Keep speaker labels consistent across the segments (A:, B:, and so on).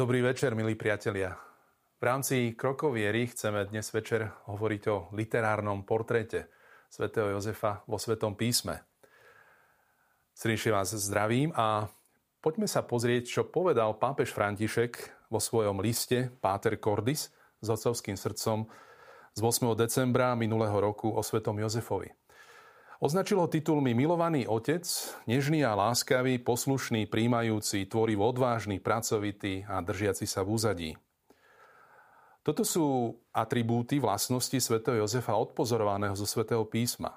A: Dobrý večer, milí priatelia. V rámci Krokov viery chceme dnes večer hovoriť o literárnom portréte svätého Jozefa vo Svetom písme. Srdečne vás zdravím a poďme sa pozrieť, čo povedal pápež František vo svojom liste Páter Cordis s otcovským srdcom z 8. decembra minulého roku o svetom Jozefovi. Označilo titulmi Milovaný otec, nežný a láskavý, poslušný, príjmajúci, tvorivo odvážny, pracovitý a držiaci sa v úzadí. Toto sú atribúty vlastnosti svätého Jozefa odpozorovaného zo svätého písma.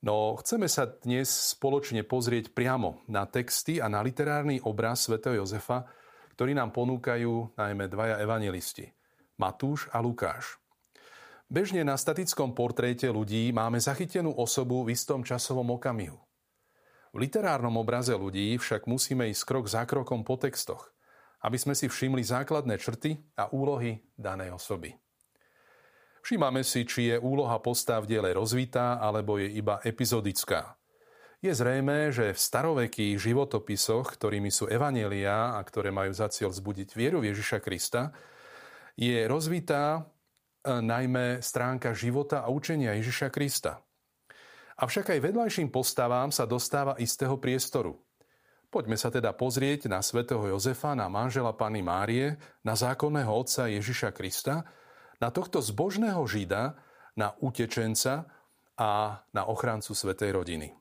A: No chceme sa dnes spoločne pozrieť priamo na texty a na literárny obraz svätého Jozefa, ktorý nám ponúkajú najmä dvaja evangelisti, Matúš a Lukáš. Bežne na statickom portréte ľudí máme zachytenú osobu v istom časovom okamihu. V literárnom obraze ľudí však musíme ísť krok za krokom po textoch, aby sme si všimli základné črty a úlohy danej osoby. Všímame si, či je úloha postav v diele rozvitá alebo je iba epizodická. Je zrejme, že v starovekých životopisoch, ktorými sú evanielia a ktoré majú za cieľ vzbudiť vieru Ježiša Krista, je rozvitá najmä stránka života a učenia Ježiša Krista. Avšak aj vedľajším postavám sa dostáva istého priestoru. Poďme sa teda pozrieť na svätého Jozefa, na manžela Pany Márie, na zákonného otca Ježiša Krista, na tohto zbožného žida, na utečenca a na ochrancu svätej rodiny.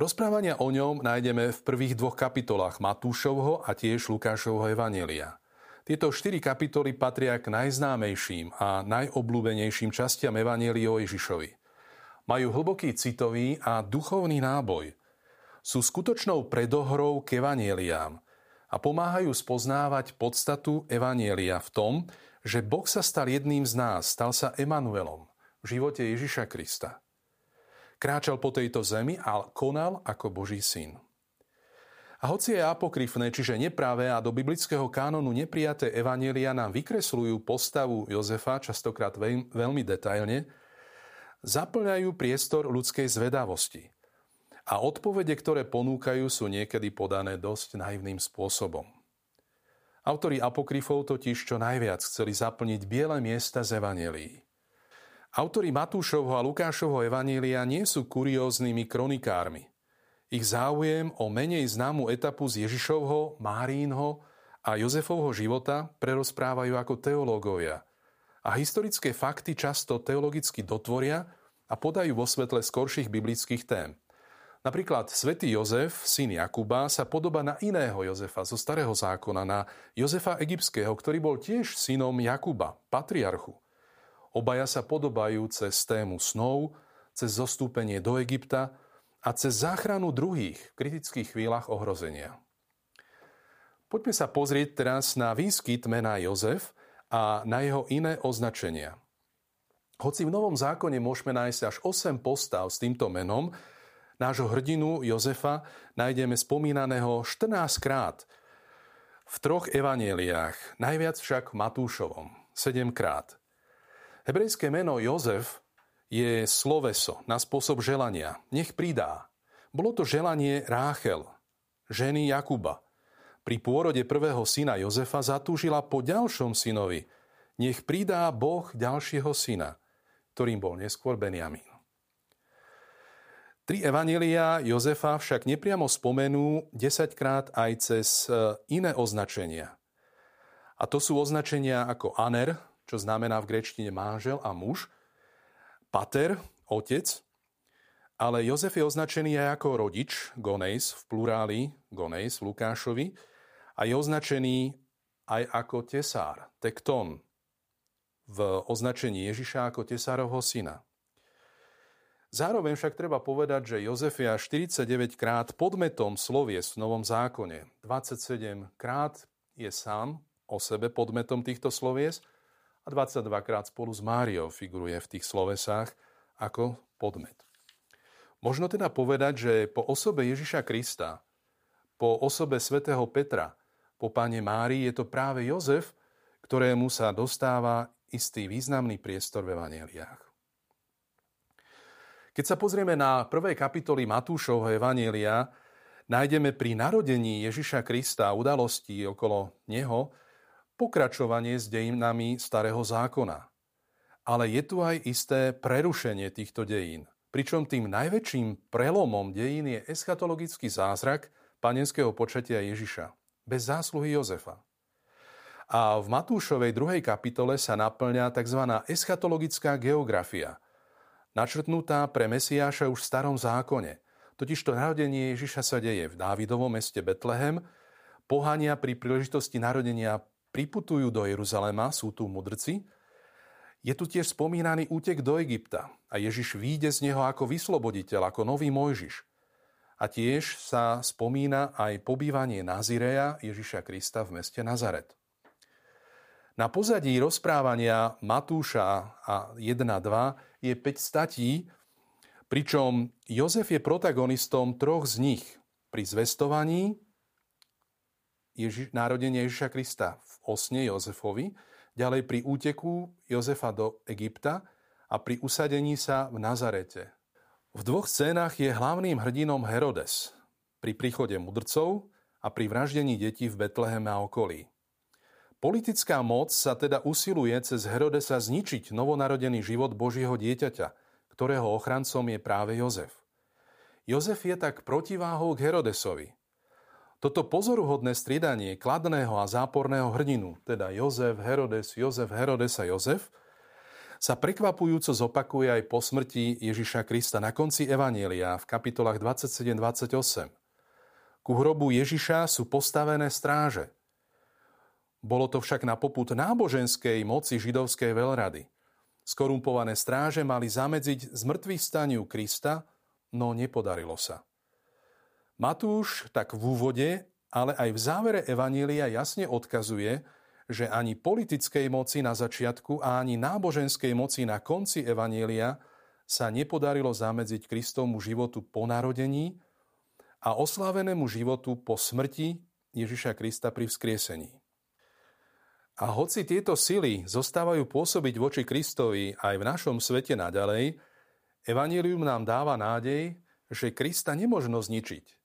A: Rozprávania o ňom nájdeme v prvých dvoch kapitolách Matúšovho a tiež Lukášovho Evanielia. Tieto štyri kapitoly patria k najznámejším a najobľúbenejším častiam Evanielie o Ježišovi. Majú hlboký citový a duchovný náboj. Sú skutočnou predohrou k Evanieliám a pomáhajú spoznávať podstatu Evanielia v tom, že Boh sa stal jedným z nás, stal sa Emanuelom v živote Ježiša Krista. Kráčal po tejto zemi a konal ako Boží syn. A hoci je apokryfné, čiže nepravé a do biblického kánonu neprijaté evanielia nám vykresľujú postavu Jozefa, častokrát veľmi detailne, zaplňajú priestor ľudskej zvedavosti. A odpovede, ktoré ponúkajú, sú niekedy podané dosť naivným spôsobom. Autori apokryfov totiž čo najviac chceli zaplniť biele miesta z evanelií. Autori Matúšovho a Lukášovho evanília nie sú kurióznymi kronikármi. Ich záujem o menej známu etapu z Ježišovho, Márínho a Jozefovho života prerozprávajú ako teológovia. A historické fakty často teologicky dotvoria a podajú vo svetle skorších biblických tém. Napríklad svätý Jozef, syn Jakuba, sa podoba na iného Jozefa zo starého zákona, na Jozefa Egyptského, ktorý bol tiež synom Jakuba, patriarchu. Obaja sa podobajú cez tému snov, cez zostúpenie do Egypta a cez záchranu druhých v kritických chvíľach ohrozenia. Poďme sa pozrieť teraz na výskyt mena Jozef a na jeho iné označenia. Hoci v Novom zákone môžeme nájsť až 8 postav s týmto menom, nášho hrdinu Jozefa nájdeme spomínaného 14 krát v troch evanieliách, najviac však v Matúšovom, 7 krát. Hebrejské meno Jozef je sloveso na spôsob želania. Nech pridá. Bolo to želanie Ráchel, ženy Jakuba. Pri pôrode prvého syna Jozefa zatúžila po ďalšom synovi. Nech pridá Boh ďalšieho syna, ktorým bol neskôr Benjamín. Tri evanelia Jozefa však nepriamo spomenú desaťkrát aj cez e, iné označenia. A to sú označenia ako aner, čo znamená v grečtine manžel a muž, pater, otec, ale Jozef je označený aj ako rodič, gones, v pluráli, gones, v Lukášovi, a je označený aj ako tesár, tekton, v označení Ježiša ako tesárovho syna. Zároveň však treba povedať, že Jozef je až 49 krát podmetom slovies v Novom zákone. 27 krát je sám o sebe podmetom týchto slovies a 22 krát spolu s Máriou figuruje v tých slovesách ako podmet. Možno teda povedať, že po osobe Ježiša Krista, po osobe svätého Petra, po páne Márii je to práve Jozef, ktorému sa dostáva istý významný priestor v evaneliách. Keď sa pozrieme na prvé kapitoly Matúšovho evanielia, nájdeme pri narodení Ježiša Krista a udalostí okolo neho pokračovanie s dejinami Starého zákona. Ale je tu aj isté prerušenie týchto dejín. Pričom tým najväčším prelomom dejín je eschatologický zázrak panenského počatia Ježiša. Bez zásluhy Jozefa. A v Matúšovej druhej kapitole sa naplňa tzv. eschatologická geografia, načrtnutá pre Mesiáša už v starom zákone. Totižto narodenie Ježiša sa deje v Dávidovom meste Betlehem, pohania pri príležitosti narodenia priputujú do Jeruzalema, sú tu mudrci, je tu tiež spomínaný útek do Egypta a Ježiš výjde z neho ako vysloboditeľ, ako nový Mojžiš. A tiež sa spomína aj pobývanie Nazireja Ježiša Krista v meste Nazaret. Na pozadí rozprávania Matúša a 1.2 je 5 statí, pričom Jozef je protagonistom troch z nich. Pri zvestovaní Ježi- narodenia Ježiša Krista v osne Jozefovi, ďalej pri úteku Jozefa do Egypta a pri usadení sa v Nazarete. V dvoch scénach je hlavným hrdinom Herodes pri príchode mudrcov a pri vraždení detí v Betleheme a okolí. Politická moc sa teda usiluje cez Herodesa zničiť novonarodený život Božieho dieťaťa, ktorého ochrancom je práve Jozef. Jozef je tak protiváhou k Herodesovi. Toto pozoruhodné striedanie kladného a záporného hrdinu, teda Jozef, Herodes, Jozef, Herodes a Jozef, sa prekvapujúco zopakuje aj po smrti Ježiša Krista na konci Evanielia v kapitolách 27-28. Ku hrobu Ježiša sú postavené stráže – bolo to však na poput náboženskej moci židovskej veľrady. Skorumpované stráže mali zamedziť zmrtvých staniu Krista, no nepodarilo sa. Matúš tak v úvode, ale aj v závere Evanília jasne odkazuje, že ani politickej moci na začiatku a ani náboženskej moci na konci Evanília sa nepodarilo zamedziť Kristovmu životu po narodení a oslávenému životu po smrti Ježiša Krista pri vzkriesení. A hoci tieto sily zostávajú pôsobiť voči Kristovi aj v našom svete naďalej, Evangelium nám dáva nádej, že Krista nemožno zničiť,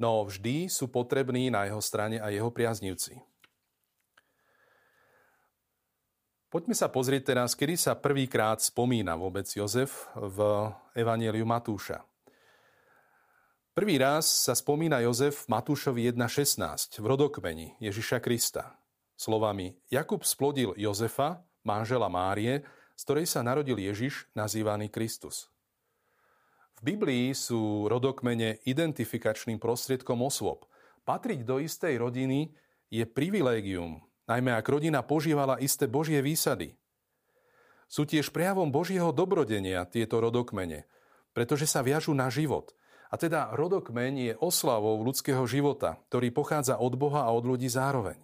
A: no vždy sú potrební na jeho strane a jeho priaznivci. Poďme sa pozrieť teraz, kedy sa prvýkrát spomína vôbec Jozef v Evangeliu Matúša. Prvý raz sa spomína Jozef Matúšovi 1.16 v rodokmeni Ježiša Krista slovami Jakub splodil Jozefa, manžela Márie, z ktorej sa narodil Ježiš, nazývaný Kristus. V Biblii sú rodokmene identifikačným prostriedkom osôb. Patriť do istej rodiny je privilégium, najmä ak rodina požívala isté Božie výsady. Sú tiež prejavom Božieho dobrodenia tieto rodokmene, pretože sa viažú na život. A teda rodokmeň je oslavou ľudského života, ktorý pochádza od Boha a od ľudí zároveň.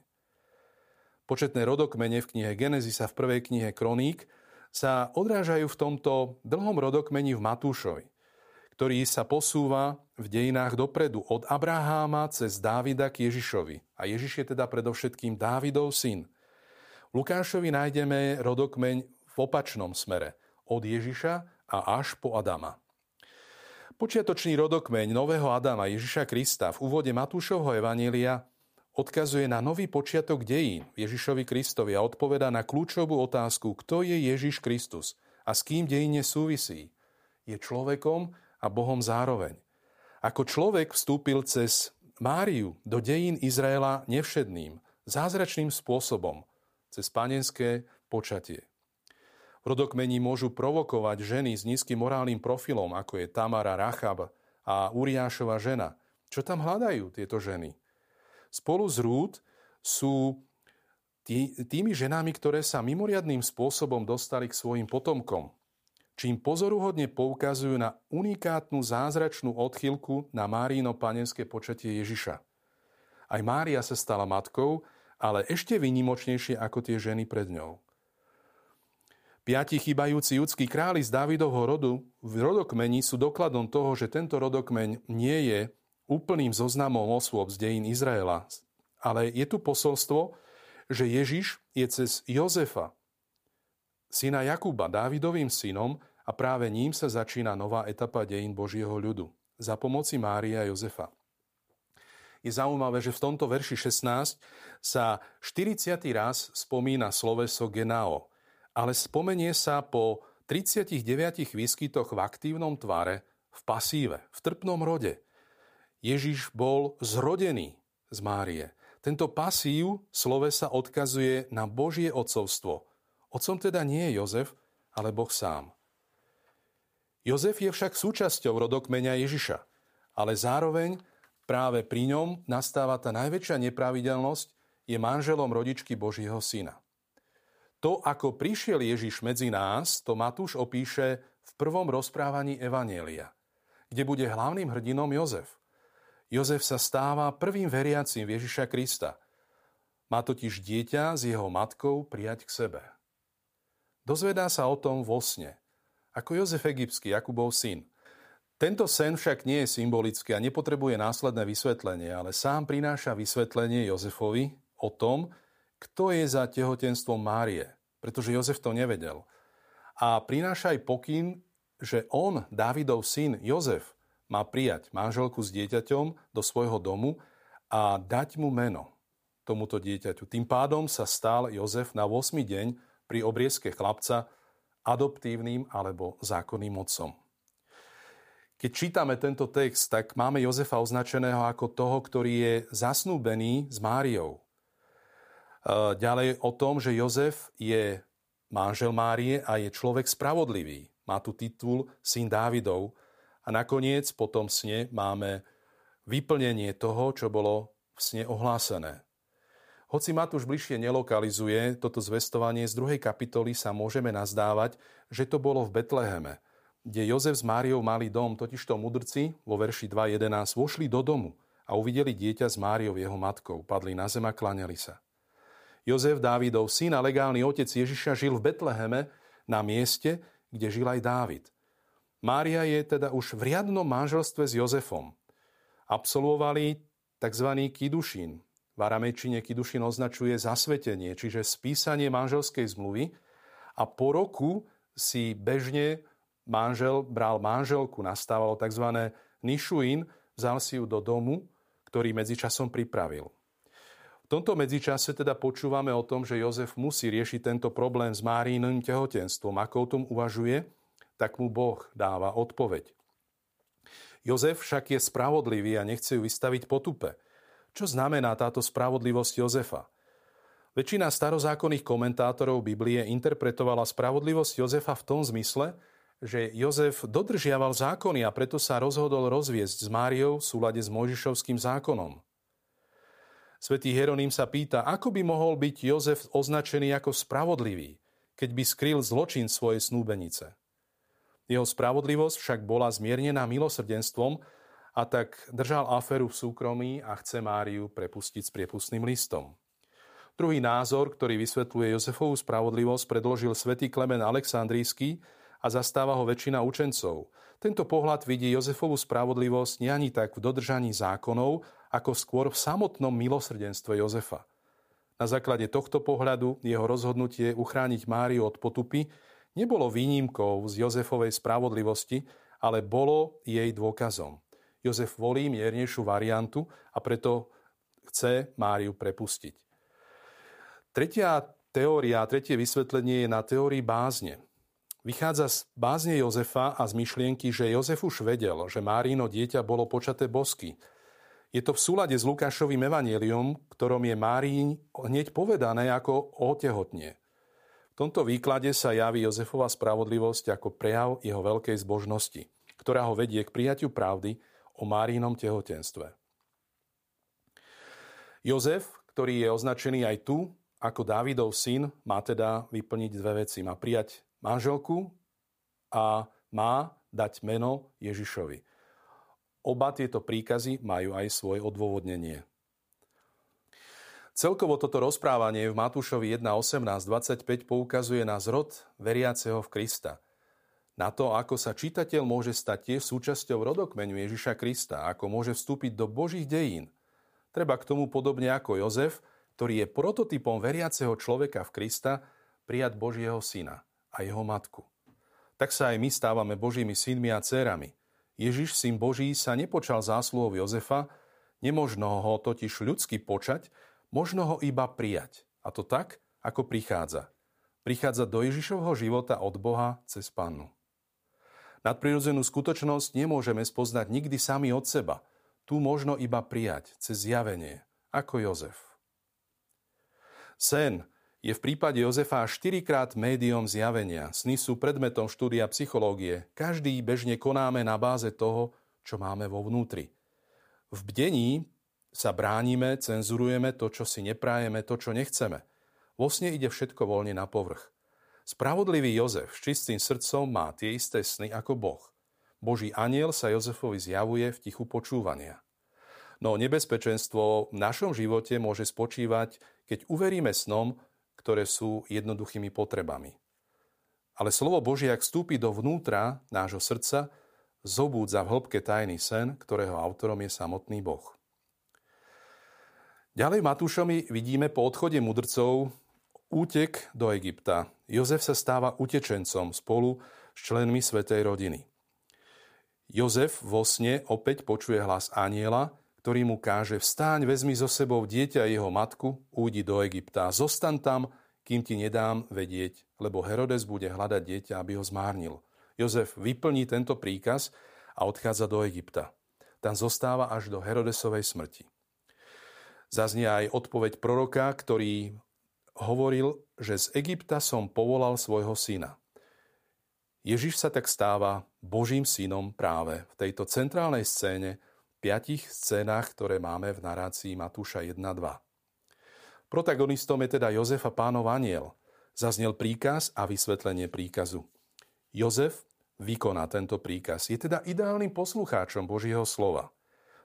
A: Početné rodokmene v knihe Genesis a v prvej knihe Kroník sa odrážajú v tomto dlhom rodokmeni v Matúšovi, ktorý sa posúva v dejinách dopredu od Abraháma cez Dávida k Ježišovi. A Ježiš je teda predovšetkým Dávidov syn. Lukášovi nájdeme rodokmeň v opačnom smere, od Ježiša a až po Adama. Počiatočný rodokmeň nového Adama Ježiša Krista v úvode Matúšovho Evanília odkazuje na nový počiatok dejín Ježišovi Kristovi a odpoveda na kľúčovú otázku, kto je Ježiš Kristus a s kým dejine súvisí. Je človekom a Bohom zároveň. Ako človek vstúpil cez Máriu do dejín Izraela nevšedným, zázračným spôsobom, cez panenské počatie. Rodokmení môžu provokovať ženy s nízkym morálnym profilom, ako je Tamara Rachab a Uriášova žena. Čo tam hľadajú tieto ženy? spolu z Rúd sú tý, tými ženami, ktoré sa mimoriadným spôsobom dostali k svojim potomkom, čím pozoruhodne poukazujú na unikátnu zázračnú odchylku na Márino panenské počatie Ježiša. Aj Mária sa stala matkou, ale ešte vynimočnejšie ako tie ženy pred ňou. Piati chýbajúci judskí králi z Dávidovho rodu v rodokmeni sú dokladom toho, že tento rodokmeň nie je úplným zoznamom osôb z dejín Izraela. Ale je tu posolstvo, že Ježiš je cez Jozefa, syna Jakuba, Dávidovým synom a práve ním sa začína nová etapa dejín Božieho ľudu za pomoci Mária a Jozefa. je zaujímavé, že v tomto verši 16 sa 40. raz spomína sloveso genao, ale spomenie sa po 39 výskytoch v aktívnom tvare v pasíve, v trpnom rode. Ježiš bol zrodený z Márie. Tento pasív slovesa odkazuje na Božie otcovstvo. Otcom teda nie je Jozef, ale Boh sám. Jozef je však súčasťou rodokmeňa Ježiša, ale zároveň práve pri ňom nastáva tá najväčšia nepravidelnosť, je manželom rodičky Božieho syna. To, ako prišiel Ježiš medzi nás, to Matúš opíše v prvom rozprávaní Evanielia, kde bude hlavným hrdinom Jozef. Jozef sa stáva prvým veriacím Ježiša Krista. Má totiž dieťa s jeho matkou prijať k sebe. Dozvedá sa o tom vo sne, ako Jozef Egyptský, Jakubov syn. Tento sen však nie je symbolický a nepotrebuje následné vysvetlenie, ale sám prináša vysvetlenie Jozefovi o tom, kto je za tehotenstvom Márie, pretože Jozef to nevedel. A prináša aj pokyn, že on, Dávidov syn Jozef, má prijať manželku s dieťaťom do svojho domu a dať mu meno tomuto dieťaťu. Tým pádom sa stal Jozef na 8. deň pri obriezke chlapca adoptívnym alebo zákonným otcom. Keď čítame tento text, tak máme Jozefa označeného ako toho, ktorý je zasnúbený s Máriou. E, ďalej o tom, že Jozef je manžel Márie a je človek spravodlivý. Má tu titul syn Dávidov a nakoniec po tom sne máme vyplnenie toho, čo bolo v sne ohlásené. Hoci Matúš bližšie nelokalizuje toto zvestovanie z druhej kapitoly, sa môžeme nazdávať, že to bolo v Betleheme, kde Jozef s Máriou mali dom, totižto mudrci vo verši 2.11 vošli do domu a uvideli dieťa s Máriou jeho matkou, padli na zem a kláňali sa. Jozef, Dávidov syn a legálny otec Ježiša žil v Betleheme na mieste, kde žil aj Dávid. Mária je teda už v riadnom manželstve s Jozefom. Absolvovali tzv. kidušín. V aramejčine kidušín označuje zasvetenie, čiže spísanie manželskej zmluvy a po roku si bežne manžel bral manželku, nastávalo tzv. nišuin, vzal si ju do domu, ktorý medzičasom pripravil. V tomto medzičase teda počúvame o tom, že Jozef musí riešiť tento problém s Márínnym tehotenstvom. Ako o tom uvažuje? tak mu Boh dáva odpoveď. Jozef však je spravodlivý a nechce ju vystaviť potupe. Čo znamená táto spravodlivosť Jozefa? Väčšina starozákonných komentátorov Biblie interpretovala spravodlivosť Jozefa v tom zmysle, že Jozef dodržiaval zákony a preto sa rozhodol rozviesť s Máriou v súlade s Mojžišovským zákonom. Svetý Hieronym sa pýta, ako by mohol byť Jozef označený ako spravodlivý, keď by skryl zločin svojej snúbenice. Jeho spravodlivosť však bola zmiernená milosrdenstvom a tak držal aféru v súkromí a chce Máriu prepustiť s priepustným listom. Druhý názor, ktorý vysvetľuje Jozefovú spravodlivosť, predložil svätý Klemen Aleksandrijský a zastáva ho väčšina učencov. Tento pohľad vidí Jozefovú spravodlivosť nie ani tak v dodržaní zákonov, ako skôr v samotnom milosrdenstve Jozefa. Na základe tohto pohľadu jeho rozhodnutie uchrániť Máriu od potupy nebolo výnimkou z Jozefovej spravodlivosti, ale bolo jej dôkazom. Jozef volí miernejšiu variantu a preto chce Máriu prepustiť. Tretia teória, tretie vysvetlenie je na teórii bázne. Vychádza z bázne Jozefa a z myšlienky, že Jozef už vedel, že Márino dieťa bolo počaté bosky. Je to v súlade s Lukášovým evanieliom, ktorom je Márii hneď povedané ako otehotnie. V tomto výklade sa javí Jozefova spravodlivosť ako prejav jeho veľkej zbožnosti, ktorá ho vedie k prijatiu pravdy o Márinom tehotenstve. Jozef, ktorý je označený aj tu ako Dávidov syn, má teda vyplniť dve veci. Má prijať manželku a má dať meno Ježišovi. Oba tieto príkazy majú aj svoje odôvodnenie. Celkovo toto rozprávanie v Matúšovi 1.18.25 poukazuje na zrod veriaceho v Krista. Na to, ako sa čitateľ môže stať tiež súčasťou rodokmeňu Ježiša Krista, ako môže vstúpiť do Božích dejín. Treba k tomu podobne ako Jozef, ktorý je prototypom veriaceho človeka v Krista, prijať Božieho syna a jeho matku. Tak sa aj my stávame Božími synmi a dcerami. Ježiš, syn Boží, sa nepočal zásluhou Jozefa, Nemožno ho totiž ľudsky počať, možno ho iba prijať. A to tak, ako prichádza. Prichádza do Ježišovho života od Boha cez Pannu. Nadprirodzenú skutočnosť nemôžeme spoznať nikdy sami od seba. Tu možno iba prijať, cez zjavenie, ako Jozef. Sen je v prípade Jozefa štyrikrát médium zjavenia. Sny sú predmetom štúdia psychológie. Každý bežne konáme na báze toho, čo máme vo vnútri. V bdení sa bránime, cenzurujeme to, čo si neprájeme, to, čo nechceme. Vo sne ide všetko voľne na povrch. Spravodlivý Jozef s čistým srdcom má tie isté sny ako Boh. Boží aniel sa Jozefovi zjavuje v tichu počúvania. No nebezpečenstvo v našom živote môže spočívať, keď uveríme snom, ktoré sú jednoduchými potrebami. Ale slovo Božie, ak vstúpi dovnútra nášho srdca, zobúdza v hĺbke tajný sen, ktorého autorom je samotný Boh. Ďalej v Matúšomi vidíme po odchode mudrcov útek do Egypta. Jozef sa stáva utečencom spolu s členmi Svetej rodiny. Jozef vo sne opäť počuje hlas aniela, ktorý mu káže vstáň, vezmi so sebou dieťa jeho matku, újdi do Egypta. Zostan tam, kým ti nedám vedieť, lebo Herodes bude hľadať dieťa, aby ho zmárnil. Jozef vyplní tento príkaz a odchádza do Egypta. Tam zostáva až do Herodesovej smrti. Zaznie aj odpoveď proroka, ktorý hovoril, že z Egypta som povolal svojho syna. Ježiš sa tak stáva Božím synom práve v tejto centrálnej scéne, piatich scénách, ktoré máme v narácii Matúša 1.2. Protagonistom je teda Jozef a pánov aniel. Zaznel príkaz a vysvetlenie príkazu. Jozef vykoná tento príkaz. Je teda ideálnym poslucháčom Božieho slova.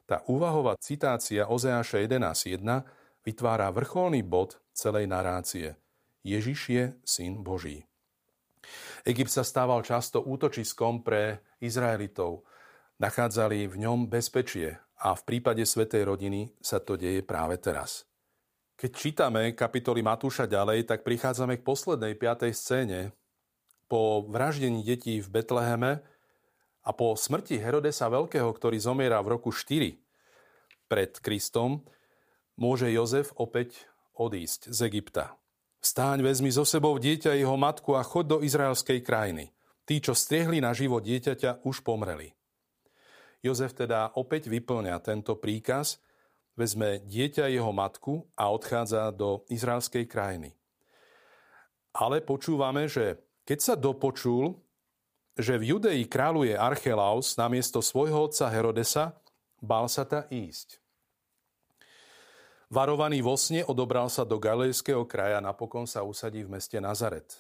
A: Tá úvahová citácia Ozeáša 11.1 vytvára vrcholný bod celej narácie. Ježiš je syn Boží. Egypt sa stával často útočiskom pre Izraelitov nachádzali v ňom bezpečie a v prípade Svetej rodiny sa to deje práve teraz. Keď čítame kapitoly Matúša ďalej, tak prichádzame k poslednej piatej scéne. Po vraždení detí v Betleheme a po smrti Herodesa Veľkého, ktorý zomiera v roku 4 pred Kristom, môže Jozef opäť odísť z Egypta. Stáň, vezmi so sebou dieťa jeho matku a chod do izraelskej krajiny. Tí, čo striehli na život dieťaťa, už pomreli. Jozef teda opäť vyplňa tento príkaz, vezme dieťa jeho matku a odchádza do izraelskej krajiny. Ale počúvame, že keď sa dopočul, že v Judei kráľuje Archelaus namiesto svojho otca Herodesa, bál sa ta ísť. Varovaný vo sne odobral sa do galilejského kraja, napokon sa usadí v meste Nazaret.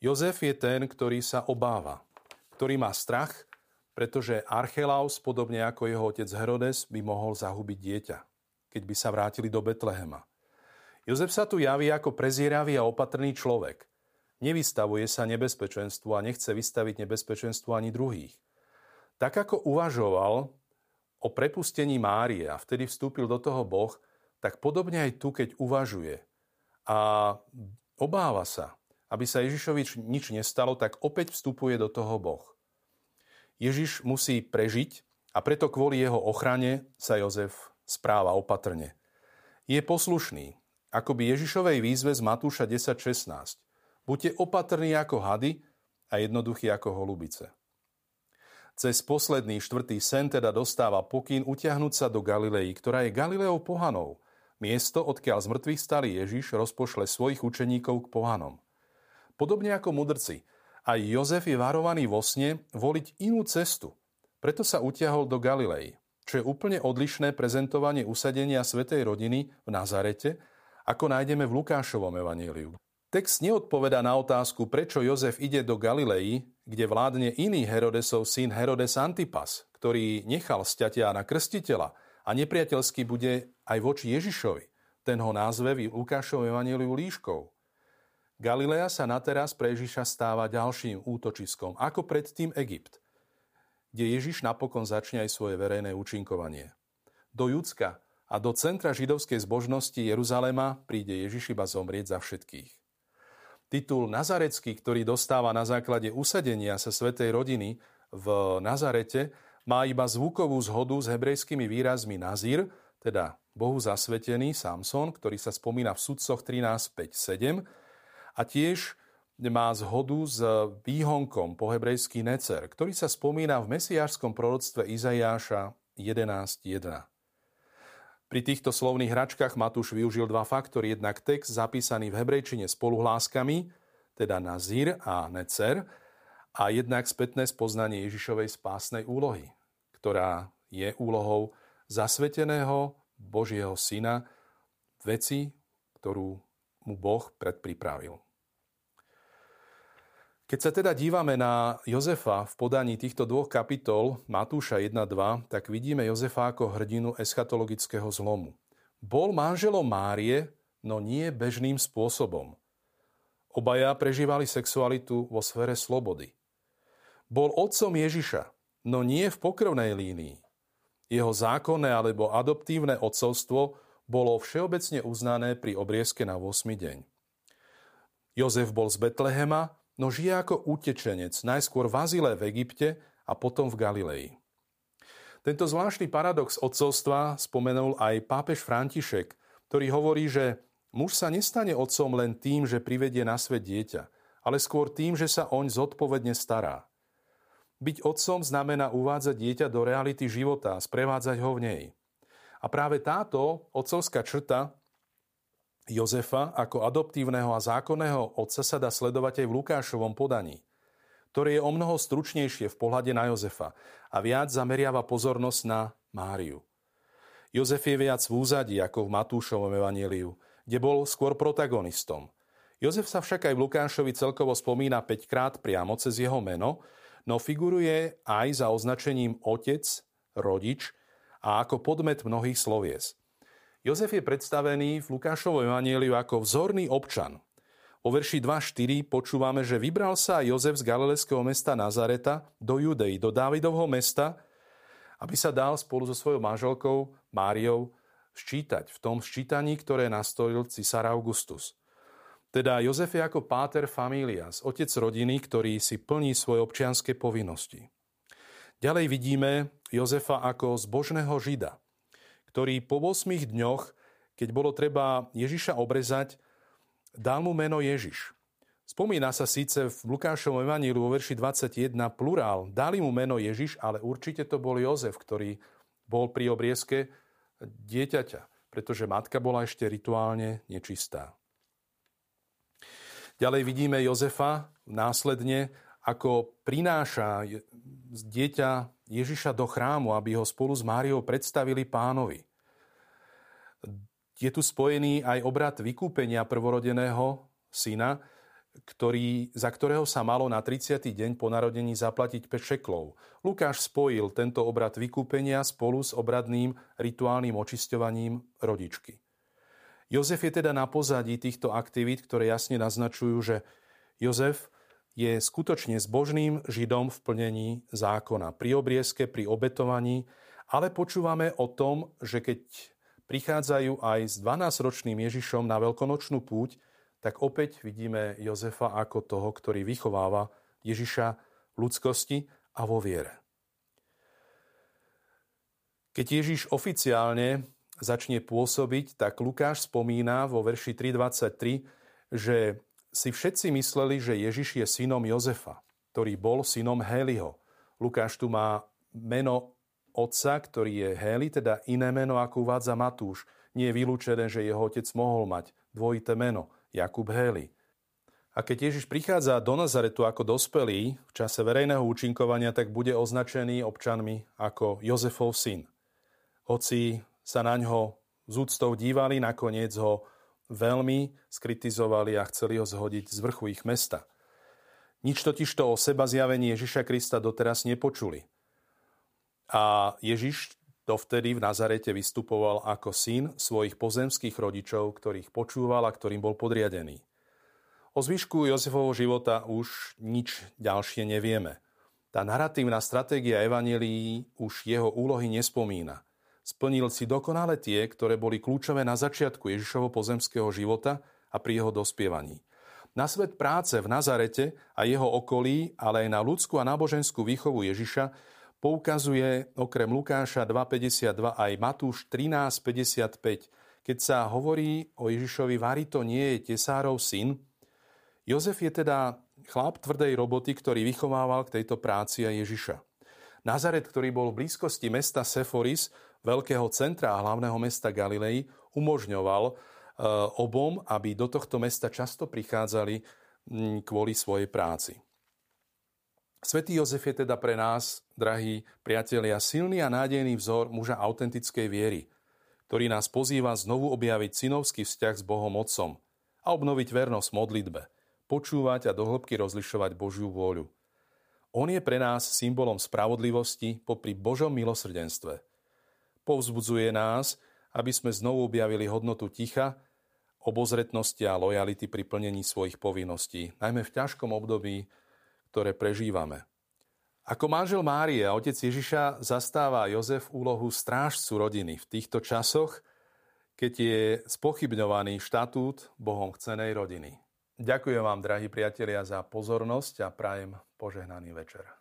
A: Jozef je ten, ktorý sa obáva, ktorý má strach pretože Archelaus, podobne ako jeho otec Herodes, by mohol zahubiť dieťa, keď by sa vrátili do Betlehema. Jozef sa tu javí ako prezieravý a opatrný človek. Nevystavuje sa nebezpečenstvu a nechce vystaviť nebezpečenstvu ani druhých. Tak ako uvažoval o prepustení Márie a vtedy vstúpil do toho Boh, tak podobne aj tu, keď uvažuje a obáva sa, aby sa Ježišovi nič nestalo, tak opäť vstupuje do toho Boh. Ježiš musí prežiť a preto kvôli jeho ochrane sa Jozef správa opatrne. Je poslušný, ako by Ježišovej výzve z Matúša 10.16. Buďte opatrní ako hady a jednoduchí ako holubice. Cez posledný štvrtý sen teda dostáva pokyn utiahnuť sa do Galilei, ktorá je Galileou pohanou. Miesto, odkiaľ z mŕtvych stali Ježiš, rozpošle svojich učeníkov k pohanom. Podobne ako mudrci, aj Jozef je varovaný vo sne voliť inú cestu. Preto sa utiahol do Galilei, čo je úplne odlišné prezentovanie usadenia svetej rodiny v Nazarete, ako nájdeme v Lukášovom evaníliu. Text neodpoveda na otázku, prečo Jozef ide do Galilei, kde vládne iný Herodesov syn Herodes Antipas, ktorý nechal sťatia na krstiteľa a nepriateľský bude aj voči Ježišovi. Ten ho názve v Lukášovom evaníliu líškou. Galilea sa na teraz pre Ježiša stáva ďalším útočiskom, ako predtým Egypt, kde Ježiš napokon začne aj svoje verejné účinkovanie. Do Judska a do centra židovskej zbožnosti Jeruzalema príde Ježiš iba zomrieť za všetkých. Titul Nazarecký, ktorý dostáva na základe usadenia sa svetej rodiny v Nazarete, má iba zvukovú zhodu s hebrejskými výrazmi nazir, teda Bohu zasvetený Samson, ktorý sa spomína v sudcoch 13, 5, 7 a tiež má zhodu s výhonkom po hebrejský necer, ktorý sa spomína v mesiášskom proroctve Izajáša 11.1. Pri týchto slovných hračkách Matúš využil dva faktory. Jednak text zapísaný v hebrejčine spoluhláskami, teda Nazir a Necer, a jednak spätné spoznanie Ježišovej spásnej úlohy, ktorá je úlohou zasveteného Božieho syna veci, ktorú mu Boh predpripravil. Keď sa teda dívame na Jozefa v podaní týchto dvoch kapitol, Matúša 1.2, tak vidíme Jozefa ako hrdinu eschatologického zlomu. Bol manželom Márie, no nie bežným spôsobom. Obaja prežívali sexualitu vo sfére slobody. Bol otcom Ježiša, no nie v pokrvnej línii. Jeho zákonné alebo adoptívne otcovstvo bolo všeobecne uznané pri obriezke na 8. deň. Jozef bol z Betlehema, no žije ako utečenec, najskôr v Azile v Egypte a potom v Galilei. Tento zvláštny paradox otcovstva spomenul aj pápež František, ktorý hovorí, že muž sa nestane otcom len tým, že privedie na svet dieťa, ale skôr tým, že sa oň zodpovedne stará. Byť otcom znamená uvádzať dieťa do reality života a sprevádzať ho v nej. A práve táto otcovská črta Jozefa ako adoptívneho a zákonného otca sa dá sledovať aj v Lukášovom podaní, ktoré je o mnoho stručnejšie v pohľade na Jozefa a viac zameriava pozornosť na Máriu. Jozef je viac v úzadí ako v Matúšovom evaníliu, kde bol skôr protagonistom. Jozef sa však aj v Lukášovi celkovo spomína 5 krát priamo cez jeho meno, no figuruje aj za označením otec, rodič a ako podmet mnohých slovies. Jozef je predstavený v Lukášovom evanieliu ako vzorný občan. O verši 2.4 počúvame, že vybral sa Jozef z galilejského mesta Nazareta do Judei, do Dávidovho mesta, aby sa dal spolu so svojou manželkou Máriou sčítať v tom sčítaní, ktoré nastolil cisár Augustus. Teda Jozef je ako páter familias, otec rodiny, ktorý si plní svoje občianske povinnosti. Ďalej vidíme Jozefa ako zbožného žida, ktorý po 8 dňoch, keď bolo treba Ježiša obrezať, dal mu meno Ježiš. Spomína sa síce v Lukášovom evaníliu vo verši 21 plurál, dali mu meno Ježiš, ale určite to bol Jozef, ktorý bol pri obriezke dieťaťa, pretože matka bola ešte rituálne nečistá. Ďalej vidíme Jozefa následne, ako prináša dieťa Ježiša do chrámu, aby ho spolu s Máriou predstavili pánovi. Je tu spojený aj obrad vykúpenia prvorodeného syna, ktorý, za ktorého sa malo na 30. deň po narodení zaplatiť 5 šeklov. Lukáš spojil tento obrad vykúpenia spolu s obradným rituálnym očisťovaním rodičky. Jozef je teda na pozadí týchto aktivít, ktoré jasne naznačujú, že Jozef je skutočne zbožným židom v plnení zákona, pri obriezke, pri obetovaní, ale počúvame o tom, že keď prichádzajú aj s 12-ročným Ježišom na veľkonočnú púť, tak opäť vidíme Jozefa ako toho, ktorý vychováva Ježiša v ľudskosti a vo viere. Keď Ježiš oficiálne začne pôsobiť, tak Lukáš spomína vo verši 3.23, že si všetci mysleli, že Ježiš je synom Jozefa, ktorý bol synom Héliho. Lukáš tu má meno otca, ktorý je Héli, teda iné meno, ako uvádza Matúš. Nie je vylúčené, že jeho otec mohol mať dvojité meno, Jakub Héli. A keď Ježiš prichádza do Nazaretu ako dospelý v čase verejného účinkovania, tak bude označený občanmi ako Jozefov syn. Hoci sa na ňo z úctou dívali, nakoniec ho veľmi skritizovali a chceli ho zhodiť z vrchu ich mesta. Nič totižto o seba zjavení Ježiša Krista doteraz nepočuli. A Ježiš dovtedy v Nazarete vystupoval ako syn svojich pozemských rodičov, ktorých počúval a ktorým bol podriadený. O zvyšku Jozefovho života už nič ďalšie nevieme. Tá narratívna stratégia Evangelií už jeho úlohy nespomína. Splnil si dokonale tie, ktoré boli kľúčové na začiatku Ježišovho pozemského života a pri jeho dospievaní. Na svet práce v Nazarete a jeho okolí, ale aj na ľudskú a náboženskú výchovu Ježiša poukazuje okrem Lukáša 2.52 aj Matúš 13.55. Keď sa hovorí o Ježišovi, Vari to nie je tesárov syn. Jozef je teda chlap tvrdej roboty, ktorý vychovával k tejto práci aj Ježiša. Nazaret, ktorý bol v blízkosti mesta Seforis, veľkého centra a hlavného mesta Galilei, umožňoval e, obom, aby do tohto mesta často prichádzali kvôli svojej práci. Svetý Jozef je teda pre nás, drahí priatelia, silný a nádejný vzor muža autentickej viery, ktorý nás pozýva znovu objaviť synovský vzťah s Bohom Otcom a obnoviť vernosť modlitbe, počúvať a dohlbky rozlišovať Božiu vôľu. On je pre nás symbolom spravodlivosti popri Božom milosrdenstve. Povzbudzuje nás, aby sme znovu objavili hodnotu ticha, obozretnosti a lojality pri plnení svojich povinností, najmä v ťažkom období, ktoré prežívame. Ako manžel Márie a otec Ježiša zastáva Jozef úlohu strážcu rodiny v týchto časoch, keď je spochybňovaný štatút Bohom chcenej rodiny. Ďakujem vám, drahí priatelia, za pozornosť a prajem požehnaný večer.